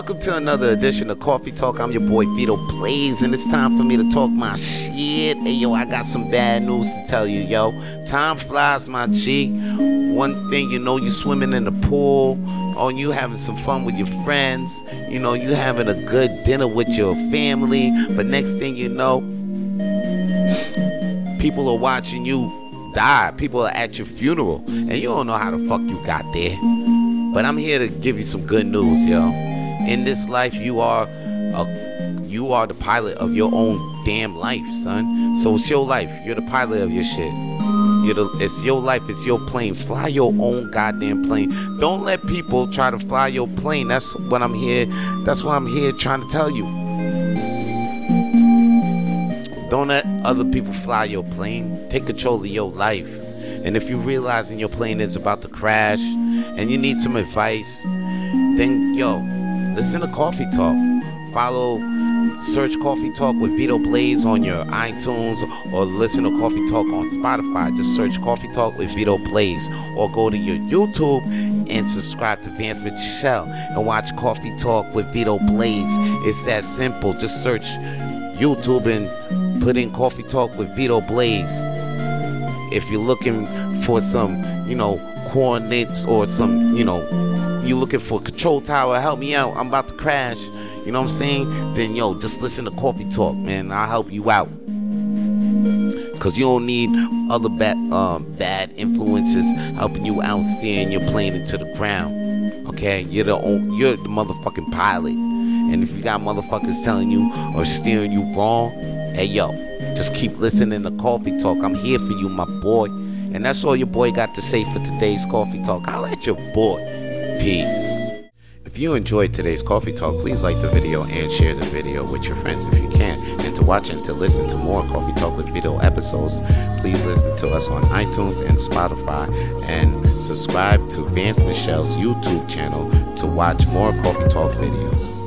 welcome to another edition of Coffee Talk. I'm your boy Vito Blaze, and it's time for me to talk my shit. Hey, yo, I got some bad news to tell you, yo. Time flies, my G. One thing, you know, you're swimming in the pool, oh, or you having some fun with your friends, you know, you having a good dinner with your family, but next thing you know, people are watching you die. People are at your funeral, and you don't know how the fuck you got there. But I'm here to give you some good news, yo. In this life, you are a, you are the pilot of your own damn life, son. So it's your life. You're the pilot of your shit. You're the, it's your life. It's your plane. Fly your own goddamn plane. Don't let people try to fly your plane. That's what I'm here. That's what I'm here trying to tell you. Don't let other people fly your plane. Take control of your life. And if you're realizing your plane is about to crash and you need some advice, then yo, listen to Coffee Talk. Follow, search Coffee Talk with Vito Blaze on your iTunes or listen to Coffee Talk on Spotify. Just search Coffee Talk with Vito Blaze or go to your YouTube and subscribe to Vance Michel and watch Coffee Talk with Vito Blaze. It's that simple. Just search YouTube and put in Coffee Talk with Vito Blaze. If you're looking for some, you know, cornets or some, you know, you looking for a control tower, help me out. I'm about to crash. You know what I'm saying? Then yo, just listen to Coffee Talk, man. I'll help you out. Cause you don't need other bad um, bad influences helping you out steering your plane into the ground. Okay, you're the own, you're the motherfucking pilot. And if you got motherfuckers telling you or steering you wrong, hey yo, just keep listening to Coffee Talk. I'm here for you, my boy. And that's all your boy got to say for today's Coffee Talk. I'll let your boy. Peace. If you enjoyed today's Coffee Talk, please like the video and share the video with your friends if you can. And to watch and to listen to more Coffee Talk with Vito episodes, please listen to us on iTunes and Spotify and subscribe to Vance Michel's YouTube channel to watch more Coffee Talk videos.